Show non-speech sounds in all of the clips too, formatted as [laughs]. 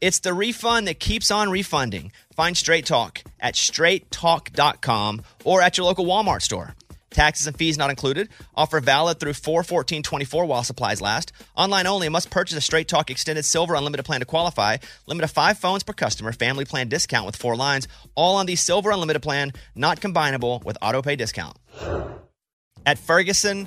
It's the refund that keeps on refunding. Find Straight Talk at straighttalk.com or at your local Walmart store. Taxes and fees not included. Offer valid through 41424 while supplies last. Online only. Must purchase a Straight Talk Extended Silver Unlimited plan to qualify. Limit of five phones per customer. Family plan discount with four lines. All on the Silver Unlimited plan. Not combinable with auto pay discount. At Ferguson,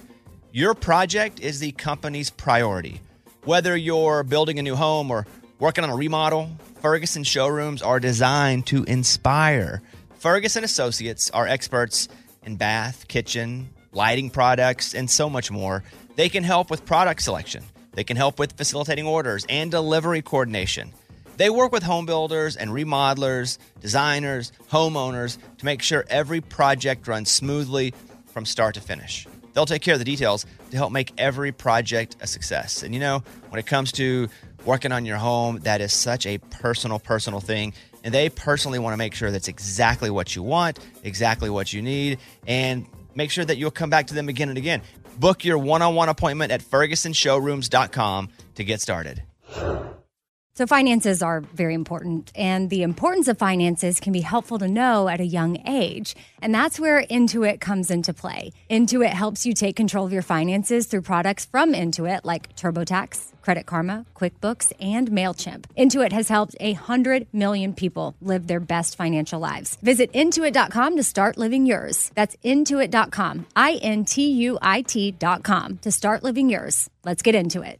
your project is the company's priority. Whether you're building a new home or working on a remodel, Ferguson showrooms are designed to inspire. Ferguson Associates are experts in bath, kitchen, lighting products, and so much more. They can help with product selection. They can help with facilitating orders and delivery coordination. They work with home builders and remodelers, designers, homeowners to make sure every project runs smoothly from start to finish. They'll take care of the details to help make every project a success. And you know, when it comes to working on your home, that is such a personal, personal thing. And they personally want to make sure that's exactly what you want, exactly what you need, and make sure that you'll come back to them again and again. Book your one on one appointment at fergusonshowrooms.com to get started. So, finances are very important, and the importance of finances can be helpful to know at a young age. And that's where Intuit comes into play. Intuit helps you take control of your finances through products from Intuit like TurboTax, Credit Karma, QuickBooks, and MailChimp. Intuit has helped a 100 million people live their best financial lives. Visit intuit.com to start living yours. That's intuit.com, I N T U I T.com to start living yours. Let's get into it.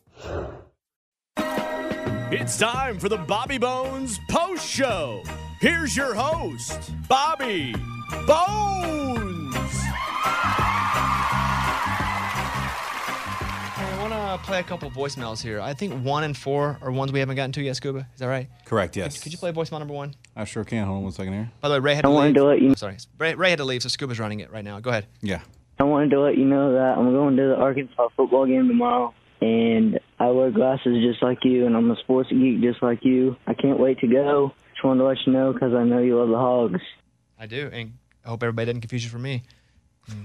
It's time for the Bobby Bones Post Show. Here's your host, Bobby Bones. I want to play a couple voicemails here. I think one and four are ones we haven't gotten to yet, Scuba. Is that right? Correct, yes. Could, could you play voicemail number one? I sure can. Hold on one second here. By the way, Ray had I to wanted leave. to let you- I'm sorry. Ray, Ray had to leave, so Scuba's running it right now. Go ahead. Yeah. I wanted to let you know that I'm going to the Arkansas football game tomorrow, and I wear glasses just like you, and I'm a sports geek just like you. I can't wait to go. Just wanted to let you know because I know you love the Hogs. I do, and I hope everybody didn't confuse you for me.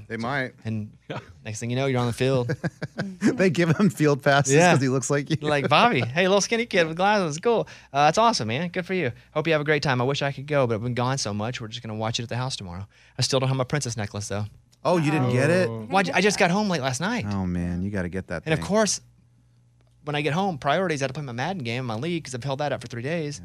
They might. And [laughs] next thing you know, you're on the field. [laughs] they give him field passes because Yeah. he looks like you. like Bobby, [laughs] hey, little skinny kid with glasses, cool. Uh, that's awesome, man. Good for you. Hope you have a great time. I wish I could go, but I've been gone so much. We're just gonna watch it at the house tomorrow. I still don't have my princess necklace though. Oh, you didn't get it? Oh. Why? I just got home late last night, Oh man, you got to get that. and of thing. course, when I get home, priorities. I had to play my Madden game in my league because I've held that up for three days.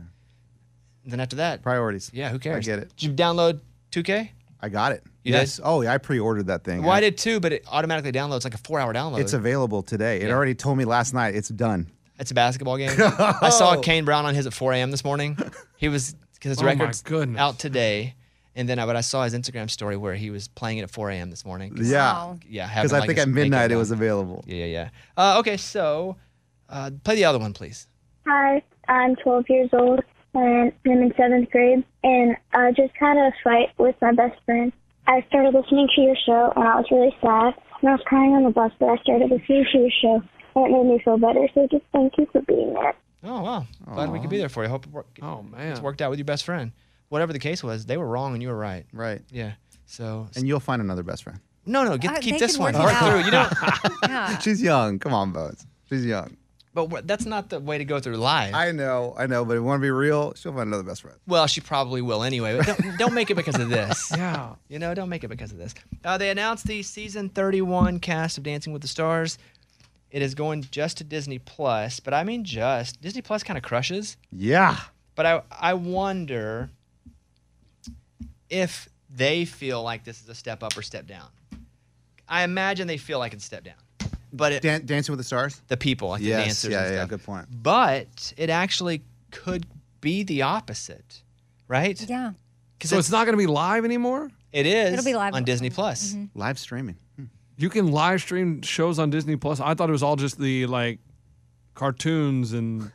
And then after that, priorities. yeah, who cares? I get it. Did you download 2K? I got it. You yes. Oh, yeah, I pre-ordered that thing. Well, I did too, but it automatically downloads like a four-hour download. It's available today. It Yeah. already told me last night. It's done. It's a basketball game. [laughs] I saw Oh. Kane Brown on his at 4 a.m. this morning. He was because his Oh my record's goodness. out today, and then I, but I saw his Instagram story where he was playing it at 4 a.m. this morning. Yeah. Wow. yeah. Because having, I like, think at midnight it was available. Yeah, yeah, yeah. Uh, okay, so uh, play the other one, please. Hi, I'm 12 years old and I'm in seventh grade, and I just had a fight with my best friend. I started listening to your show, and I was really sad, and I was crying on the bus, but I started listening to your show, and it made me feel better. So just thank you for being there. Oh wow, glad we could be there for you. Hope it work, Oh man. it's worked out with your best friend. Whatever the case was, they were wrong and you were right. Right. Yeah. So And you'll find another best friend. no, no, get, Uh, keep they this can one. work it Work out. through. You know, [laughs] Yeah. [laughs] She's young. Come on, Bones. She's young. but what- that's not the way to go through life. I know. I know. But if you want to be real, she'll find another best friend. Well, she probably will anyway. But don't, don't make it because of this. [laughs] Yeah. You know, don't make it because of this. Uh, they announced the season 31 cast of Dancing with the Stars. It is going just to Disney Plus, but I mean just. Disney Plus kind of crushes. Yeah. But I I wonder if they feel like this is a step up or step down. I imagine they feel like it's a step down. But it, Dan- Dancing with the Stars. the people, like the dancers yeah, and yeah, good point. But it actually could be the opposite, right? Yeah. So it's not going to be live anymore. It is It'll be live. on Disney Plus. Live streaming. Hmm. You can live stream shows on Disney Plus. I thought it was all just the like cartoons and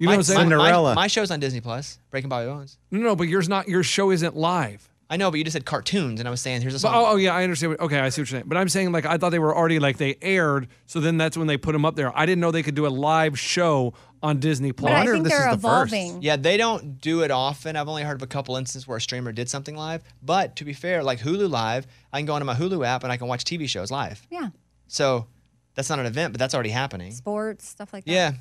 you know My- what I'm saying. my- Cinderella. My, show's on Disney Plus, Breaking Bobby Bones. No, no, but yours not. Your show isn't live. I know, but you just said cartoons, and I was saying here's a But, oh, oh, yeah, I understand. What, okay, I see what you're saying. But I'm saying like I thought they were already like they aired, so then that's when they put them up there. I didn't know they could do a live show on Disney Plus. But I wonder think this they're is the first. evolving. Yeah, they don't do it often. I've only heard of a couple instances where a streamer did something live. But to be fair, like Hulu Live, I can go into my Hulu app and I can watch TV shows live. Yeah. So that's not an event, but that's already happening. Sports, stuff like that. Yeah.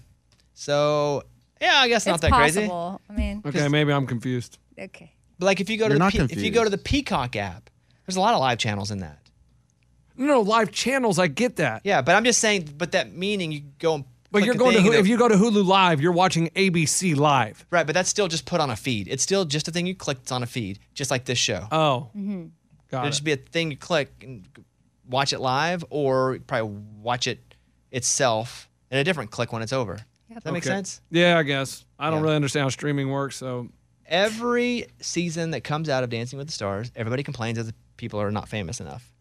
So yeah, I guess not it's that crazy. I mean, okay, maybe I'm confused. okay. But like if you go to You're the Pe- if you go to the Peacock app, there's a lot of live channels in that. No, no, live channels. I get that. Yeah, but I'm just saying. But that meaning you go. And But you're going to Hulu, if you go to Hulu Live, you're watching ABC Live. right, but that's still just put on a feed. It's still just a thing you click. It's on a feed, just like this show. Oh, mm-hmm. got It'll it. just be a thing you click and watch it live, or probably watch it itself in a different click when it's over. Does that make Okay. sense? Yeah, I guess. I don't Yeah. really understand how streaming works, so Every season that comes out of Dancing with the Stars, everybody complains that the people are not famous enough,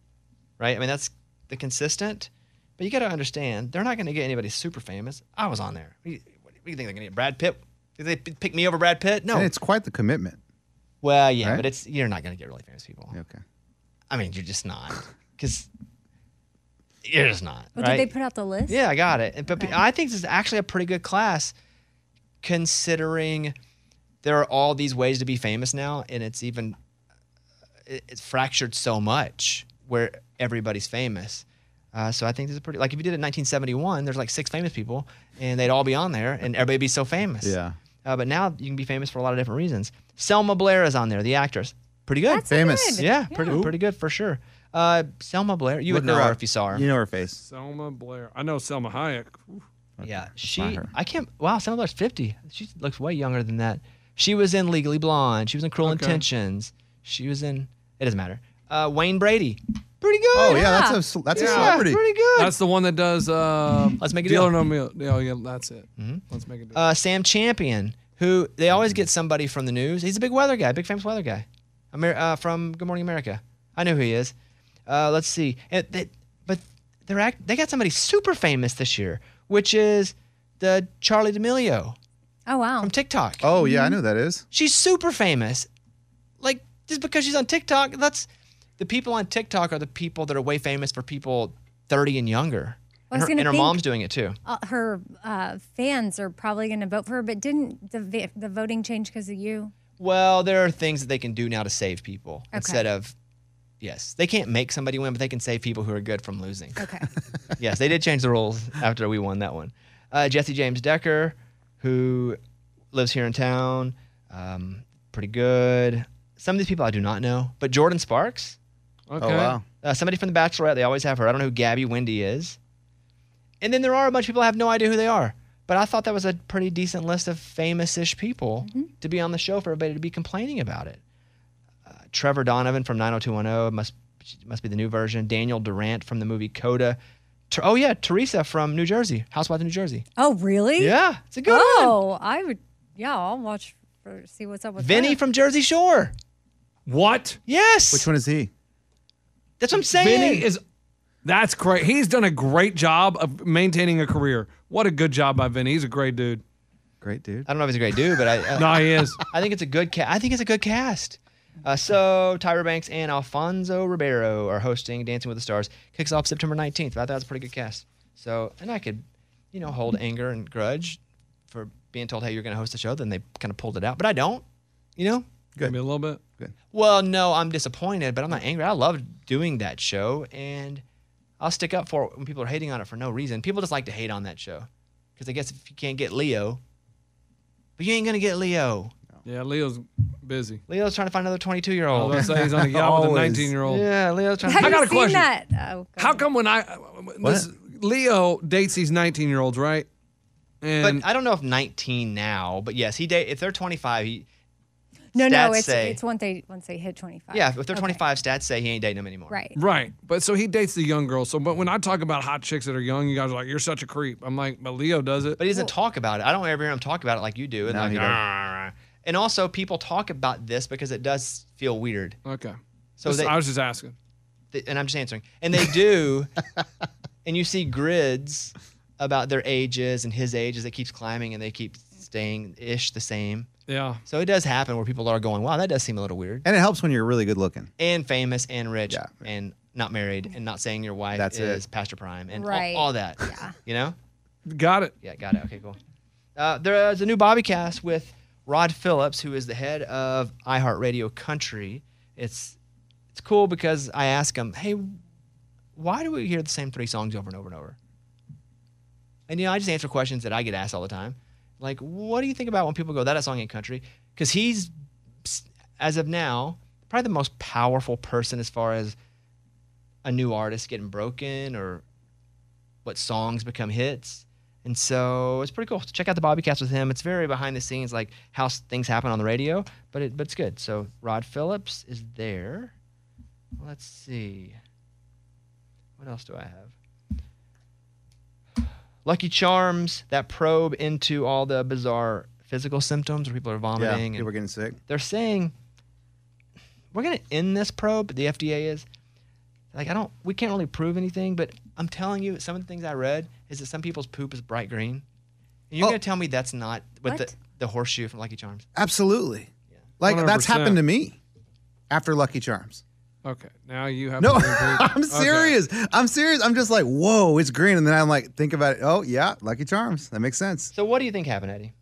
right? I mean, that's the consistent. But you got to understand, they're not going to get anybody super famous. I was on there. What do you, what do you think they're going to get? Brad Pitt? Did they pick me over Brad Pitt? No. And it's quite the commitment. well, yeah, Right? but it's you're not going to get really famous people. Okay. I mean, you're just not because you're just not. Well, right? did they put out the list? Yeah, I got it. But I think this is actually a pretty good class, considering there are all these ways to be famous now, and it's even it's fractured so much where everybody's famous. Uh, so I think this is pretty. Like if you did it in 1971, there's like six famous people, and they'd all be on there, and everybody'd be so famous. Yeah. Uh, but now you can be famous for a lot of different reasons. Selma Blair is on there, the actress. Pretty good. That's Famous. good. yeah, pretty pretty good for sure. Uh, Selma Blair, you would know her up. if you saw her. You know her face. Selma Blair. I know Salma Hayek. Ooh. Yeah, she. not her. I can't. Wow, Selma Blair's fifty. She looks way younger than that. She was in Legally Blonde. She was in Cruel Okay. Intentions. She was in. It doesn't matter. Uh, Wayne Brady. Pretty good. Oh yeah, that's a ce- that's a Yeah, celebrity. Pretty good. That's the one that does. Uh, Let's make a deal deal. or no meal. Yeah, yeah, that's it. Let's make a deal. uh, Sam Champion, who they always get somebody from the news. He's a big weather guy, big famous weather guy, Amer- uh, from Good Morning America. I know who he is. Uh, let's see, and they, but they're act- they got somebody super famous this year, which is the Charli D'Amelio Oh wow. from TikTok. Oh yeah, I know that is. She's super famous. Like just because she's on TikTok, that's the people on TikTok are the people that are way famous for people 30 and younger. I And was her, gonna and her mom's doing it too. Uh, her uh, fans are probably going to vote for her, but didn't the the voting change because of you? Well, there are things that they can do now to save people Okay. instead of yes, they can't make somebody win, but they can save people who are good from losing. Okay. [laughs] yes, they did change the rules after we won that one. Uh, Jessie James Decker, who lives here in town, um, pretty good. Some of these people I do not know, but Jordin Sparks, Okay. Oh wow. uh, somebody from The Bachelorette. They always have her. I don't know who Gabby Windey is. And then there are a bunch of people I have no idea who they are. But I thought that was a pretty decent list of famous-ish people to be on the show for everybody to be complaining about it. Trevor Donovan from 90210 must must be the new version. Daniel Durant from the movie Coda. Ter- oh yeah, Teresa from New Jersey, Housewives of New Jersey. Oh really? Yeah, it's a good one. Oh, I would. Yeah, I'll watch for see what's up with Vinny her. from Jersey Shore. What? Yes, Which one is he? That's what I'm saying. Vinny is. That's great. He's done a great job of maintaining a career. What a good job by Vinny. He's a great dude. Great dude. I don't know if he's a great dude, but I. [laughs] uh, No, he is. [laughs] I think it's a good cast. I think it's a good cast. Uh, so Tyra Banks and Alfonso Ribeiro are hosting Dancing with the Stars. Kicks off September 19th. I thought that was a pretty good cast. So, and I could, you know, hold anger and grudge for being told, hey, you're going to host the show. Then they kind of pulled it out, but I don't. You know. Maybe a little bit. Good. Well, no, I'm disappointed, but I'm not angry. I love doing that show, and I'll stick up for it when people are hating on it for no reason. People just like to hate on that show because I guess if you can't get Leo, but you ain't gonna get Leo. Yeah, Leo's busy. Leo's trying to find another 22 year I old. was gonna say he's on a [laughs] yacht with a Always. 19 year old. Yeah, Leo's trying. Have To, I got you a seen question. that? Oh, go How come when I this Leo dates these 19 year olds, right? And but I don't know if 19 now. But yes, he date if they're 25. He No, stats no, it's say, it's once they once they hit 25. yeah, if they're Okay. 25, stats say he ain't dating them anymore. Right. Right. But so he dates the young girl. So, but when I talk about hot chicks that are young, you guys are like, you're such a creep. I'm like, but Leo does it. But he doesn't talk about it. I don't ever hear him talk about it like you do. And No, like, he doesn't. "Arr." And also people talk about this because it does feel weird. okay. So Just- they, I was just asking. th- and I'm just answering. And they do, [laughs] and you see grids about their ages and his age as it keeps climbing and they keep staying ish the same. Yeah. So it does happen where people are going, wow, that does seem a little weird. And it helps when you're really good looking. And famous and rich Yeah. and not married and not saying your wife That's it. is Pastor Prime and all- Right. all, that. Yeah. You know? Got it. Yeah, got it. Okay, cool. Uh, there's a new Bobby cast with Rod Phillips, who is the head of iHeartRadio Country. It's it's cool because I ask him, hey, why do we hear the same three songs over and over and over? And you know, I just answer questions that I get asked all the time. Like, what do you think about when people go, that song ain't country? Because he's, as of now, probably the most powerful person as far as a new artist getting broken or what songs become hits. And so it's pretty cool. To check out the Bobbycast with him. It's very behind the scenes, like how things happen on the radio, but it, but it's good. So Rod Phillips is there. Let's see. What else do I have? Lucky Charms, that probe into all the bizarre physical symptoms where people are vomiting. Yeah, people are getting sick. they're saying we're going to end this probe. The FDA is like, I don't, we can't really prove anything, but I'm telling you, some of the things I read is that some people's poop is bright green. And you're Oh. going to tell me that's not with the, What? the horseshoe from Lucky Charms. Absolutely. Like that's 100%. happened to me after Lucky Charms. Okay. Now you have. No. [laughs] I'm Okay. serious. I'm serious. I'm just like, whoa, it's green. And then I'm like, think about it. Oh, yeah, Lucky Charms. That makes sense. So what do you think happened, Eddie?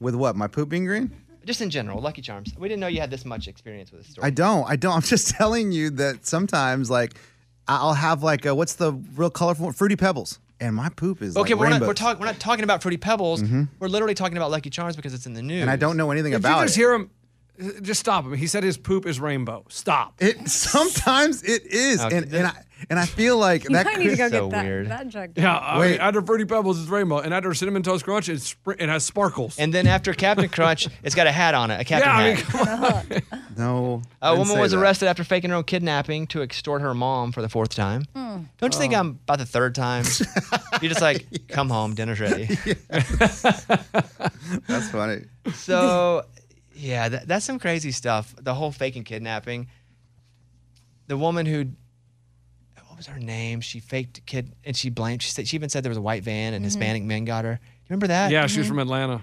With what? My poop being green? Just in general, Lucky Charms. We didn't know you had this much experience with this story. I don't. I don't. I'm just [laughs] telling you that sometimes, like, I'll have like, a, what's the real colorful one? Fruity Pebbles. And my poop is okay, like we're not, we're, talk, we're not talking about Fruity Pebbles. Mm-hmm. We're literally talking about Lucky Charms because it's in the news. and I don't know anything If about you just it. hear him, just stop him. He said his poop is rainbow. Stop. It sometimes it is, Okay. and and I and I feel like You that might need to could, go so get that, weird. that checked Yeah. I Wait. mean, after Fruity Pebbles it's rainbow, and after Cinnamon Toast Crunch it's spr- it has sparkles. And then after Captain Crunch, it's got a hat on it, a captain yeah, I mean, come on. [laughs] no. A woman was that. arrested after faking her own kidnapping to extort her mom for the fourth time. Hmm. Don't you think I'm about the third time? [laughs] You're just like, come home, dinner's ready. [laughs] That's funny. So, yeah, that, that's some crazy stuff. The whole faking kidnapping. The woman who, what was her name? She faked a kid and she blamed. She said she even said there was a white van Mm-hmm. and Hispanic men got her. You remember that? yeah, she was from Atlanta.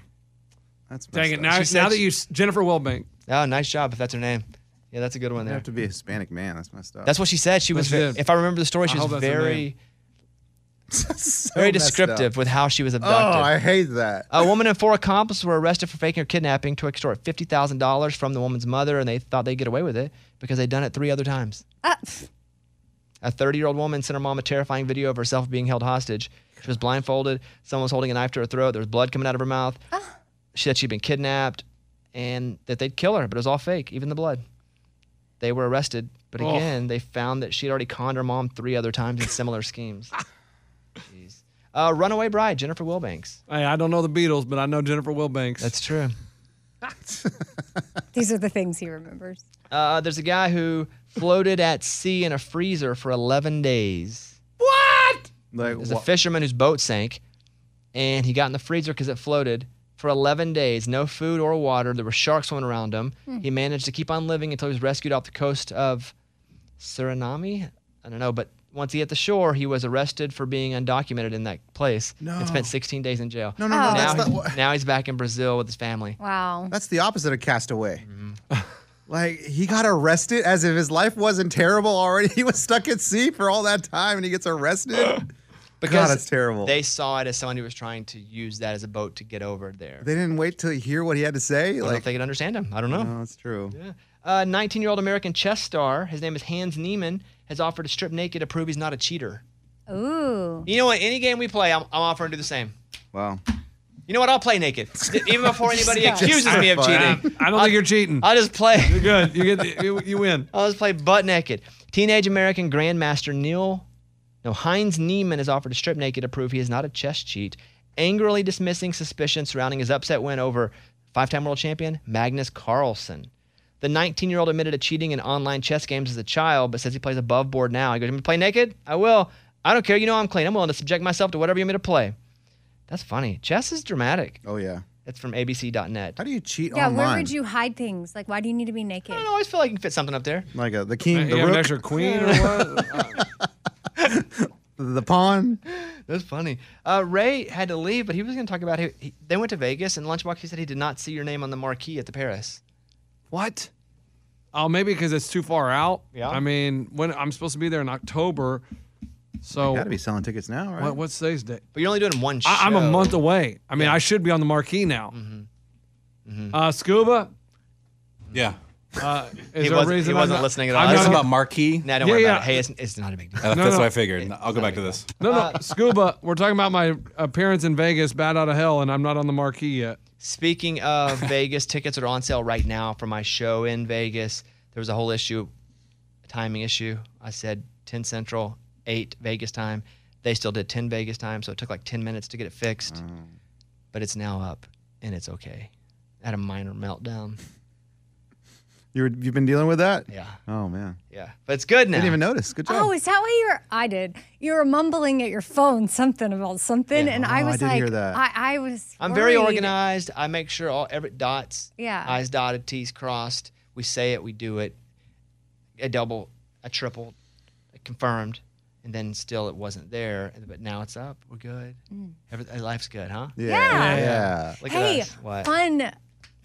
That's Dang it! up. Now, She that you Jennifer Welbank. Oh, nice job if that's her name. Yeah, that's a good one You there. have to be a Hispanic man. That's messed up. That's what she said. She was, That's ve- it. if I remember the story, she I was hope that's very, name. [laughs] So very descriptive up. with how she was abducted. Oh. I hate that. A woman and four accomplices were arrested for faking her kidnapping to extort fifty thousand dollars from the woman's mother, and they thought they'd get away with it because they'd done it three other times. Ah, A thirty-year-old woman sent her mom a terrifying video of herself being held hostage. She was blindfolded. Someone was holding a knife to her throat. There was blood coming out of her mouth. She said she'd been kidnapped and that they'd kill her, but it was all fake, even the blood. They were arrested, but Oh. again, they found that she'd already conned her mom three other times in similar schemes. [laughs] Jeez. Uh, runaway bride, Jennifer Wilbanks. Hey, I don't know the Beatles, but I know Jennifer Wilbanks. That's true. [laughs] these are the things he remembers. Uh, there's a guy who floated at sea in a freezer for 11 days. Like, There's a wha- fisherman whose boat sank, and he got in the freezer because it floated for 11 days. No food or water. There were sharks swimming around him. He managed to keep on living until he was rescued off the coast of Suriname. I don't know, but once he hit the shore, he was arrested for being undocumented in that place and spent 16 days in jail. no, no, no. Oh. Now, That's not. he's, [laughs] now he's back in Brazil with his family. Wow. That's the opposite of Castaway. Mm-hmm. like he got arrested as if his life wasn't terrible already. [laughs] He was stuck at sea for all that time, and he gets arrested. [laughs] Because that's terrible. They saw it as someone who was trying to use that as a boat to get over there. They didn't wait to hear what he had to say. I don't know if Like, they could understand him. I don't know. no, that's true. A 19 year old American chess star, his name is Hans Niemann, has offered to strip naked to prove he's not a cheater. Ooh. You know what? Any game we play, I'm, I'm offering to do the same. Wow. You know what? I'll play naked. [laughs] Even before anybody Just accuses me of cheating. I don't think you're cheating. I'll just play. You're good. You get the, [laughs] you, you win. I'll just play butt naked. Teenage American Grandmaster Neil, no, Heinz Niemann has offered to strip naked to prove he is not a chess cheat, angrily dismissing suspicion surrounding his upset win over five time world champion Magnus Carlsen. The 19 year old admitted to cheating in online chess games as a child, but says he plays above board now. He goes, "You want me to play naked? I will. I don't care. You know I'm clean. I'm willing to subject myself to whatever you want me to play." That's funny. Chess is dramatic. Oh yeah. It's from ABC.net. How do you cheat online? Yeah, online? where would you hide things? Like, why do you need to be naked? I don't always feel like you can fit something up there. Like a, the king, the have an rook, extra queen or what? [laughs] the pawn. That's funny. Uh, Ray had to leave, but he was going to talk about he, he, they went to Vegas and Lunchbox. He said he did not see your name on the marquee at the Paris. What? Oh, maybe because it's too far out. Yeah. I mean, when I'm supposed to be there in October, so Got to be selling tickets now, right? what, what's today's date? But you're only doing one show. I, I'm a month away. I mean, I should be on the marquee now. Uh, Scuba. Yeah. Uh, [laughs] is He wasn't- reason he wasn't not- listening at I'm all. This not- is about marquee. Nah, don't Yeah, worry yeah. about it. Hey, it's, it's not a big deal. Uh, No, That's no. what I figured. I'll go back to this. No, no, [laughs] Scuba. We're talking about my appearance in Vegas, bad out of hell, and I'm not on the marquee yet. Speaking of [laughs] Vegas, tickets are on sale right now for my show in Vegas. There was a whole issue, a timing issue. I said 10 Central, 8 Vegas time. They still did 10 Vegas time, so it took like 10 minutes to get it fixed. But it's now up, and it's okay. I had a minor meltdown. You were, you've been dealing with that? Yeah, Oh man, yeah. But it's good now. didn't even notice. Good job. Oh, is that why you're? I did. You were mumbling at your phone something about something, Yeah. and Oh, I I was did like, hear that. I, I was. I'm very worried. organized. I make sure all every dots, Yeah. I's dotted, T's crossed. We say it, we do it. A double, a triple, a confirmed, and then still it wasn't there. But now it's up. We're good. Every, uh, life's good, huh? yeah. Yeah. yeah. Look Hey, at us. What? fun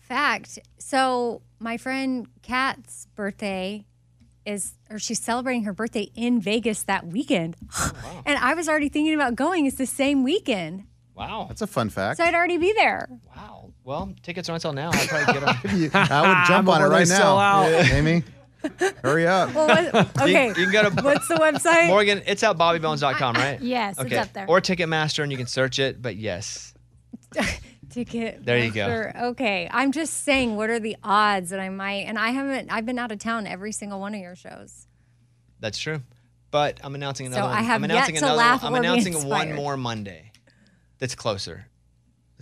fact. So my friend Kat's birthday is, or she's celebrating her birthday in Vegas that weekend, Oh, [gasps] and I was already thinking about going. It's the same weekend, Wow. That's a fun fact. so I'd already be there. Wow. Well, tickets are on sale now. I'll probably get them. [laughs] You- I would jump on it right now. out. Amy, hurry up. Well, what, [laughs] okay. You, you can go to [laughs] What's the website? Morgan. It's at bobbybones.com, right? Yes, Okay. it's up there. Or Ticketmaster, and you can search it. But yes, Ticket. There you go. Okay, I'm just saying, what are the odds that I might? And I haven't. I've been out of town every single one of your shows. that's true. But I'm announcing So another. one. I have I'm yet announcing to another. laugh I'm announcing one more Monday. That's closer.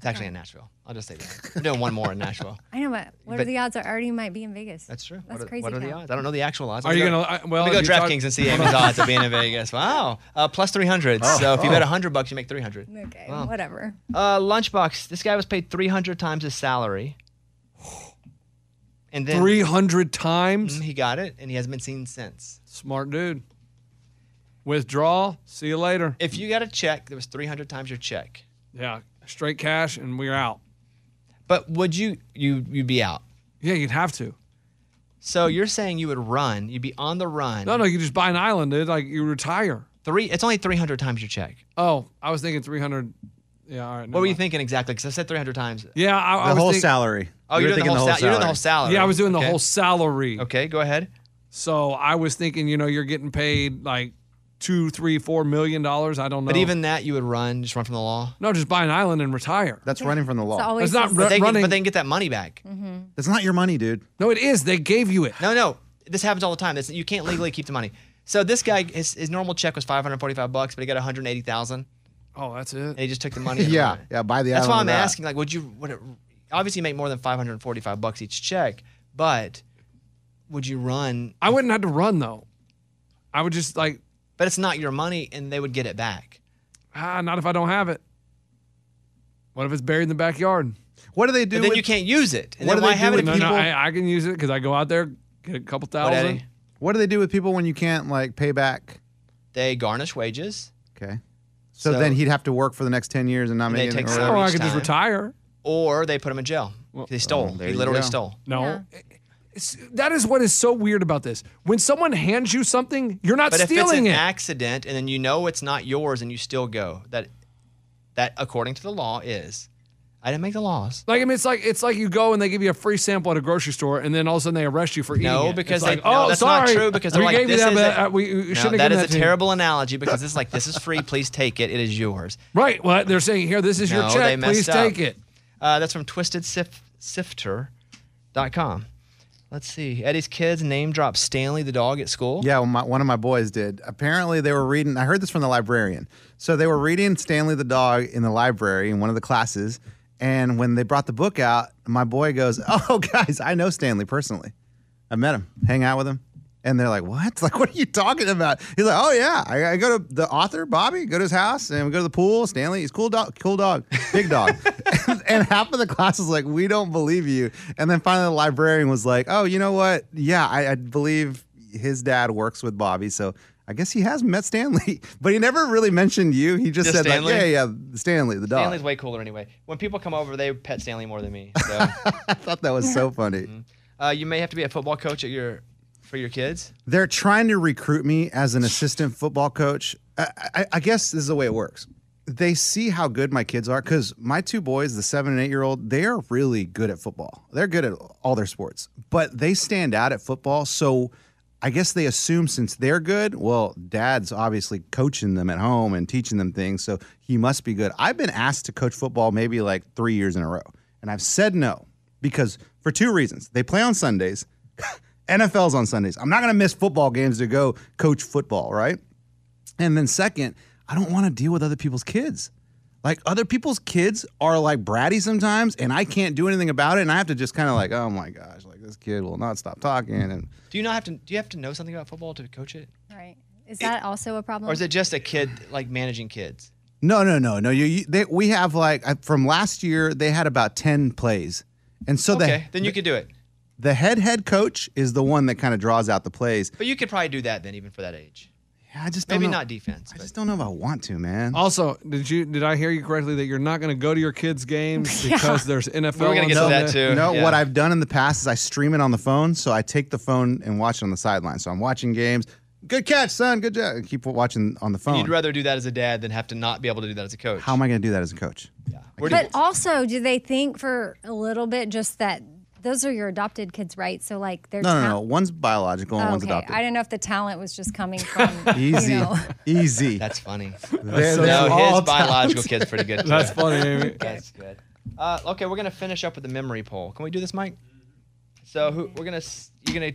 It's actually in Nashville. I'll just say that. I'm doing one more in Nashville. [laughs] I know, but what are But- the odds? I already might be in Vegas. That's true. That's what are, crazy. What are the count. odds? I don't know the actual odds. Are Let me you go- gonna? uh, Well, Let me if go you talk- DraftKings and see Amy's [laughs] odds of being in Vegas. Wow, uh, plus three hundred. Oh. so if you bet hundred bucks, you make three hundred. Okay, Wow. whatever. Uh, Lunchbox. This guy was paid three hundred times his salary, and then Three hundred times. Mm, he got it, and he hasn't been seen since. Smart dude. Withdraw. See you later. If you got a check that was three hundred times your check, Yeah, straight cash, and we're out. but would you you you'd be out? Yeah, you'd have to. So you're saying you would run? You'd be on the run. No, no, you just buy an island, dude. Like you retire. Three. It's only three hundred times your check. Oh, I was thinking three hundred. Yeah, all right. What were you thinking exactly? Because I said three hundred times. Yeah, I, I The was whole think- salary. Oh, You you're doing the whole, thinking sal- you're doing the whole salary. salary. Yeah, I was doing the Okay. whole salary. Okay, go ahead. So I was thinking, you know, you're getting paid like two, three, four million dollars. I don't know. But even that, you would run, just run from the law. no, just buy an island and retire. That's running from the It's law. always That's not the But they, running. get, but they can get that money back. Mm-hmm. That's not your money, dude. no, it is. They gave you it. No, no, this happens all the time. This, you can't legally keep the money. So this guy, his, his normal check was 545 bucks, but he got 180,000, Oh, that's it. and he just took the money. [laughs] and Yeah, ran. yeah. Buy the island. That's why I'm asking. Like, would you? Would it? Obviously, you make more than 545 bucks each check, but would you run? I wouldn't have to run though. I would just like, But it's not your money, and they would get it back. ah, not if I don't have it. What if it's buried in the backyard? What do they do? But then with, you can't use it. And What then do why they have do it? with No, you- no, I, I can use it because I go out there, get a couple thousand. Eddie? What do they do with people when you can't like pay back? They garnish wages, Okay. So, So- then he'd have to work for the next ten years and not And make they it. take or or I each could just retire. or they put him in jail. They stole. oh, he literally go. stole. No. It's, that is what is so weird about this. When someone hands you something, you're not But if it's an it. accident and then you know it's not yours and you still go, that that according to the law is. I didn't make the laws. Like I mean, it's like it's like you go and they give you a free sample at a grocery store, and then all of a sudden they arrest you for eating No, it. because it's they, like, no, oh, that's sorry, not true because they're we like gave you this that, is but a- uh, we, we No, shouldn't that have is a that you. terrible analogy because it's like this is free. Please take it. It is yours. Right. Well, they're saying here, this is your check. Please up. take it. Uh, that's from twistedsifter.com. Let's see. Eddie's kids name drop Stanley the dog at school. Yeah, well, my, one of my boys did. Apparently, they were reading. I heard this from the librarian. So they were reading Stanley the dog in the library in one of the classes. And when they brought the book out, my boy goes, [laughs] "Oh, guys, I know Stanley personally." I met him, hang out with him. And they're like, what? [laughs] Like, what are you talking about? He's like, oh, yeah. I, I go to the author, Bobby, go to his house, and we go to the pool. Stanley, he's cool dog, cool dog, big dog. [laughs] and, and half of the class was like, we don't believe you. And then finally, the librarian was like, oh, you know what? Yeah, I, I believe his dad works with Bobby. So I guess he has met Stanley. [laughs] But he never really mentioned you. He just, Just said, Stanley? like, yeah, yeah, Stanley, the dog. Stanley's way cooler anyway. When people come over, they pet Stanley more than me. So [laughs] I thought that was so funny. uh, you may have to be a football coach at your for your kids. They're trying to recruit me as an assistant football coach. I, I, I guess this is the way it works. They see how good my kids are because my two boys, the seven and eight year old, they are really good at football. They're good at all their sports, but they stand out at football. So I guess they assume since they're good, well, dad's obviously coaching them at home and teaching them things. So he must be good. I've been asked to coach football maybe like three years in a row, and I've said no because for two reasons. They play on Sundays. [laughs] NFL's on Sundays. I'm not going to miss football games to go coach football, right? And then second, I don't want to deal with other people's kids. Like other people's kids are like bratty sometimes, and I can't do anything about it, and I have to just kind of like, oh my gosh, like this kid will not stop talking, and Do you not have to? Do you have to know something about football to coach it, Right. Is that also a problem? or is it just a kid like managing kids? no, no, no, no. You, you they, we have like from last year, they had about ten plays, and so okay, the then you could do it. the head head coach is the one that kind of draws out the plays. But you could probably do that then, even for that age. Yeah, I just don't Maybe know- not defense. I But just don't know if I want to, man. Also, did you did I hear you correctly that you're not going to go to your kids' games [laughs] because there's NFL? We're gonna on get to Sunday? that too. No, Yeah. what I've done in the past is I stream it on the phone. So I take the phone and watch it on the sideline. So I'm watching games. Good catch, son. Good job. And keep watching on the phone. you'd rather do that as a dad than have to not be able to do that as a coach. How am I going to do that as a coach? Yeah. Where do you- But also, do they think for a little bit just that those are your adopted kids, right? So like they're No, no, no. One's biological and Oh, one's okay. adopted. I didn't know if the talent was just coming from [laughs] Easy, You know. easy. That's funny. They're- no, they're his biological talented. kid's pretty good. [laughs] too. That's funny, Amy. [laughs] That's good. Uh, okay, we're gonna finish up with the memory poll. Can we do this, Mike? So who, we're gonna you're gonna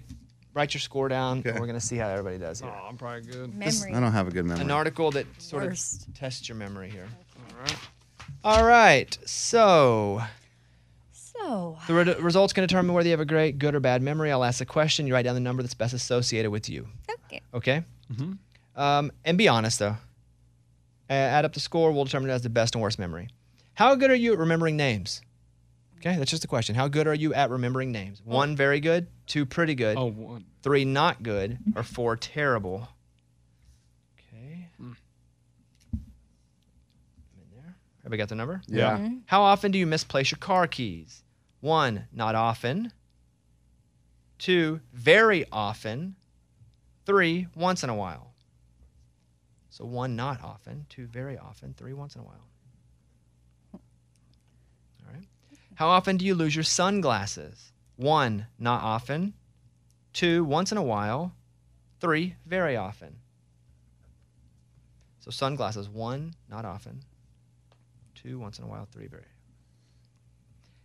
write your score down, and we're gonna see how everybody does here. Oh, I'm probably good. memory. I don't have a good memory. An article that sort Worst. of tests your memory here. All right. All right. So So the re- results can determine whether you have a great, good, or bad memory. I'll ask a question. You write down the number that's best associated with you. okay. Okay. Um, and be honest though. Uh, add up the score. We'll determine it as the best and worst memory. How good are you at remembering names? Okay, that's just a question. How good are you at remembering names? One, very good. Two, pretty good. Oh, one. Three, not good. Or four, terrible. Okay. I'm in there. Everybody got the number? Yeah. How often do you misplace your car keys? One, not often. Two, very often. Three, once in a while. So one, not often. Two, very often. Three, once in a while. All right. How often do you lose your sunglasses? One, not often. Two, once in a while. Three, very often. So sunglasses, one, not often. Two, once in a while. Three, very.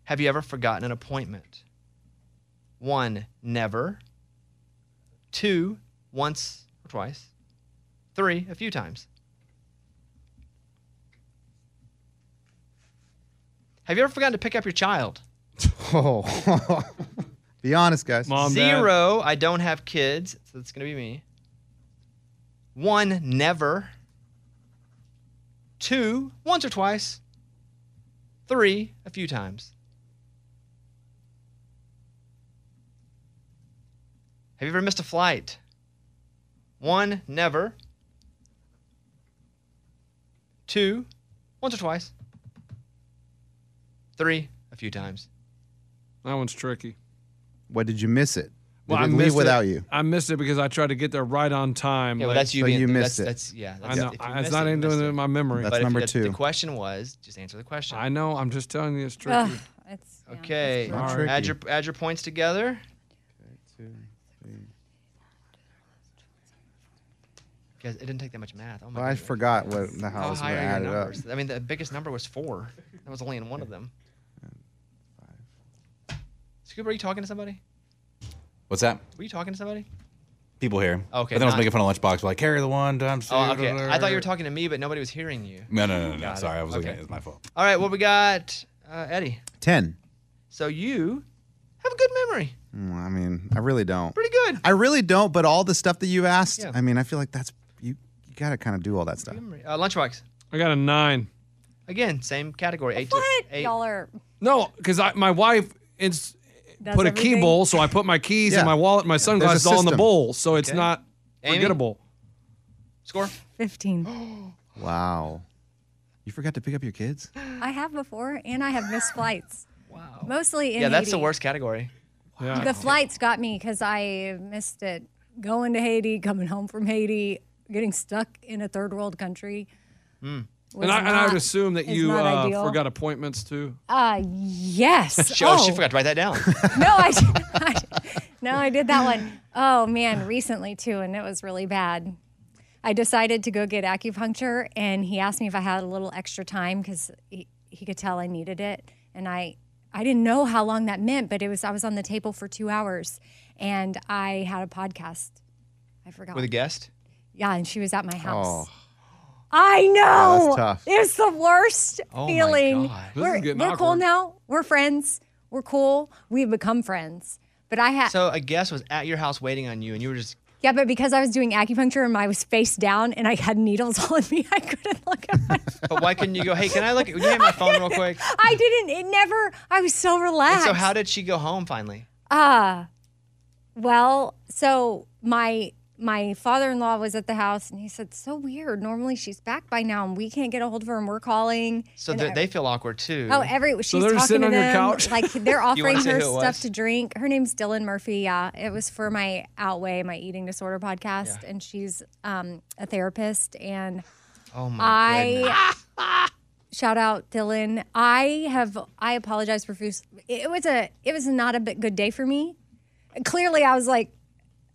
Have you ever forgotten an appointment? One, never. Two, once or twice. Three, a few times. Have you ever forgotten to pick up your child? Oh. [laughs] Be honest, guys. Mom, Dad. Zero, I don't have kids, so that's going to be me. One, never. Two, once or twice. Three, a few times. Have you ever missed a flight? One, never. Two, once or twice. Three, a few times. That one's tricky. What did you miss it? Did Well, it I leave missed without it. you? I missed it because I tried to get there right on time. Yeah, well, like- that's you so being. you that's, missed it. That's yeah. I know. if you It's not it, you even doing it it. in my memory. That's But number the, two. The question was just answer the question. I know. I'm just telling you, it's tricky. Ugh, it's, yeah, Okay. not All right. Add your add your points together. Guys, it didn't take that much math. Oh my Well, I goodness. forgot what the How how was high going to your add up. numbers? I mean, the biggest number was four. That was only in one of them. Five. Scoop, are you talking to somebody? What's that? Were you talking to somebody? People here. Okay, But then I was not- making fun of Lunchbox. Like, carry the one times two. Oh, okay. I thought you were talking to me, but nobody was hearing you. No, no, no, no. no. Got it. Sorry, I was looking Okay. it. It's my fault. All right, well, we got uh, Eddie. 10. So you have a good memory. Mm, I mean, I really don't. Pretty good. I really don't. But all the stuff that you asked, Yeah. I mean, I feel like that's you. You got to kind of do all that stuff. Uh, lunchbox. I got a nine. Again, same category. Eight What? to eight. Y'all are. No, because my wife ins- Does put a key everything? bowl, so I put my keys Yeah. and my wallet, and my sunglasses all in the system. bowl, so it's Okay. not Amy? forgettable. Score. 15. [gasps] Wow. You forgot to pick up your kids? I have before, and I have missed flights. Wow. Mostly in Yeah, that's the Haiti. worst category. Yeah. The flights got me because I missed it. Going to Haiti, coming home from Haiti, getting stuck in a third world country. was and, I, and I would assume that you uh, forgot appointments too. Uh, yes. [laughs] She, oh, she forgot to write that down. [laughs] no, I, [laughs] did- I no, I did that one. Oh man, recently too, and it was really bad. I decided to go get acupuncture, and he asked me if I had a little extra time because he, he could tell I needed it, and I I didn't know how long that meant, but it was I was on the table for two hours, and I had a podcast. I forgot. With a guest. Yeah, and she was at my house. Oh, I know. that's tough. It's the worst Oh my feeling. God. This We're, is getting we're cool awkward. now. We're friends. We're cool. We've become friends. But I had So a guest was at your house waiting on you, and you were just. yeah, but because I was doing acupuncture and I was face down and I had needles [laughs] all in me, I couldn't look at my. [laughs] But why couldn't you go? Hey, can I look? At, can you have my phone real quick? [laughs] I didn't. It never. I was so And relaxed. so how did she go home finally? Ah, well, so my my father-in-law was at the house and he said, "So weird. Normally she's back by now and we can't get a hold of her and we're calling." So And they, ev- they feel awkward too. Oh, every she's they're talking sitting to on your them. couch? Like [laughs] they're offering her stuff to drink. Her name's Dylan Murphy. Yeah, it was for my Outweigh, my eating disorder podcast, and she's um, a therapist. And oh my goodness. I shout out Dylan. I have I apologize profusely. It was a it was not a good day for me. Clearly, I was like,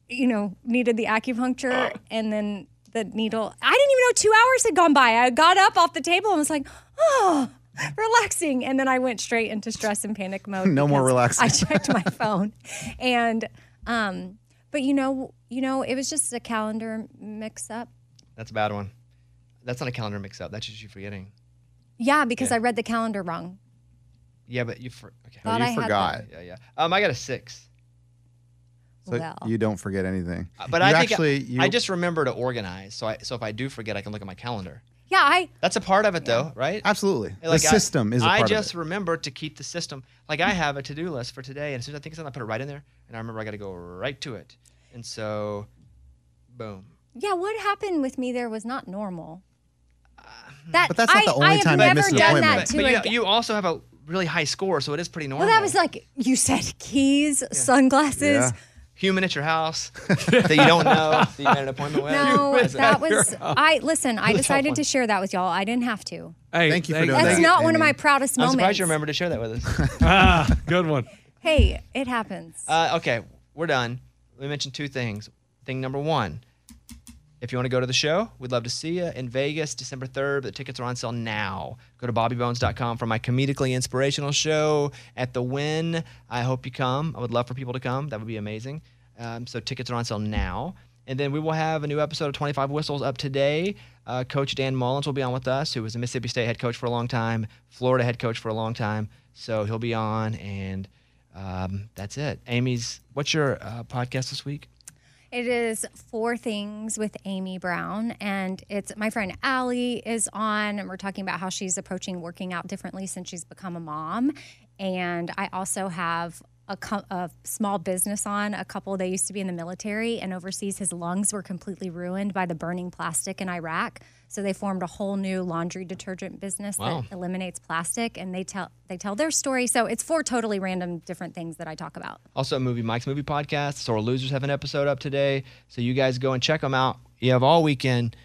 you know, needed the acupuncture and then the needle. I didn't even know two hours had gone by. I got up off the table and was like, oh, relaxing. And then I went straight into stress and panic mode. [laughs] No more relaxing. I checked my [laughs] phone, and um, but you know, you know, it was just a calendar mix up. That's a bad one. That's not a calendar mix-up. That's just you forgetting. Yeah, because Yeah. I read the calendar wrong. Yeah, but you for, okay. Thought you I forgot. Yeah, yeah. Um, I got a six. So Well. you don't forget anything. Uh, But you I think actually, I, you, I just remember to organize. So I so if I do forget, I can look at my calendar. Yeah, I That's a part of it, though, right? absolutely Like, I- the system is a I part just of it. remember to keep the system. Like I have a to-do list for today, and as soon as I think of something, I put it right in there, and I remember I got to go right to it. And so, boom. yeah. What happened with me there was not normal. That But that's not I, the only I have time you never miss an done appointment. that But, to but you, you also have a really high score, so it is pretty normal. Well, that was like you said keys, sunglasses. Yeah. Human at your house [laughs] that you don't know that you made an appointment with. No, that was I listen, I That's a decided to share that with y'all. I didn't have to. Hey, Thank you for doing That's not one of my proudest I'm moments. surprised you remember to share that with us. [laughs] Ah, good one. Hey, it happens. Uh, okay, we're done. We mentioned two things. Thing number one, if you want to go to the show, we'd love to see you in Vegas, December 3rd. The tickets are on sale now. Go to bobbybones.com for my comedically inspirational show at the Wynn. I hope you come. I would love for people to come. That would be amazing. Um, so tickets are on sale now. And then we will have a new episode of 25 Whistles up today. Uh, coach Dan Mullins will be on with us, who was a Mississippi State head coach for a long time, Florida head coach for a long time. So he'll be on, and um, that's it. Amy's, what's your uh, podcast this week? It is Four Things with Amy Brown, and it's my friend Allie is on, and we're talking about how she's approaching working out differently since she's become a mom. And I also have a, co- a small business on. A couple they used to be in the military and overseas. His lungs were completely ruined by the burning plastic in Iraq, so they formed a whole new laundry detergent business Wow. that eliminates plastic. And they tell they tell their story. So it's four totally random different things that I talk about. Also, Movie Mike's Movie Podcast. Sore Losers have an episode up today. So you guys go and check them out. You have all weekend.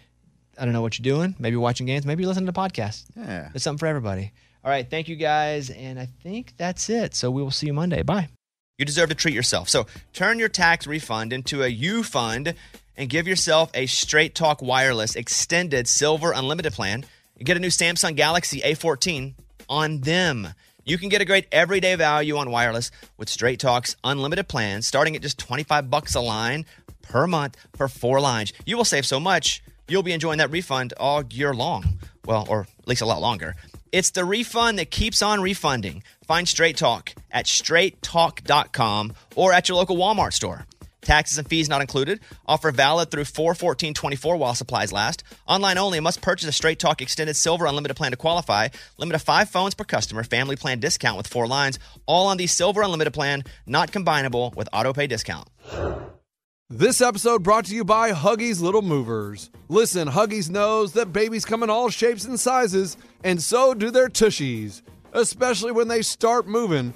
I don't know what you're doing. Maybe you're watching games. Maybe you're listening to podcasts. Yeah. it's something for everybody. All right. Thank you guys. And I think that's it. So we will see you Monday. Bye. You deserve to treat yourself. So turn your tax refund into a U fund and give yourself a Straight Talk Wireless Extended Silver Unlimited plan. You get a new Samsung Galaxy A14 on them. You can get a great everyday value on wireless with Straight Talk's unlimited plans starting at just 25 bucks a line per month for four lines. You will save so much, you'll be enjoying that refund all year long. Well, or at least a lot longer. It's the refund that keeps on refunding. Find Straight Talk at straighttalk.com or at your local Walmart store. Taxes and fees not included. Offer valid through 41424 while supplies last. Online only. Must purchase a Straight Talk Extended Silver Unlimited plan to qualify. Limit of five phones per customer. Family plan discount with four lines. All on the Silver Unlimited plan. Not combinable with auto pay discount. This episode brought to you by Huggies Little Movers. Listen, Huggies knows that babies come in all shapes and sizes, and so do their tushies, especially when they start moving.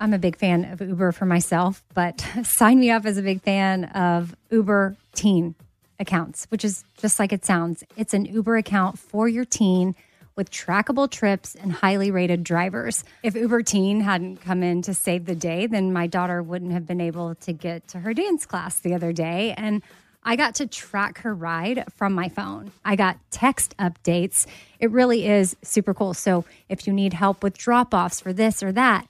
I'm a big fan of Uber for myself, but [laughs] sign me up as a big fan of Uber teen accounts, which is just like it sounds. It's an Uber account for your teen with trackable trips and highly rated drivers. If Uber Teen hadn't come in to save the day, then my daughter wouldn't have been able to get to her dance class the other day. And I got to track her ride from my phone. I got text updates. It really is super cool. So if you need help with drop offs for this or that,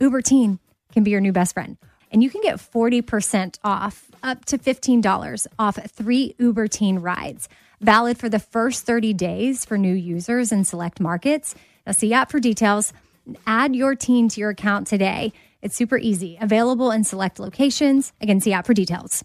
Uber Teen can be your new best friend. And you can get 40% off, up to $15 off three Uber Teen rides. Valid for the first 30 days for new users in select markets. Now, see app for details. Add your teen to your account today. It's super easy. Available in select locations. Again, see app for details.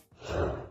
Sure.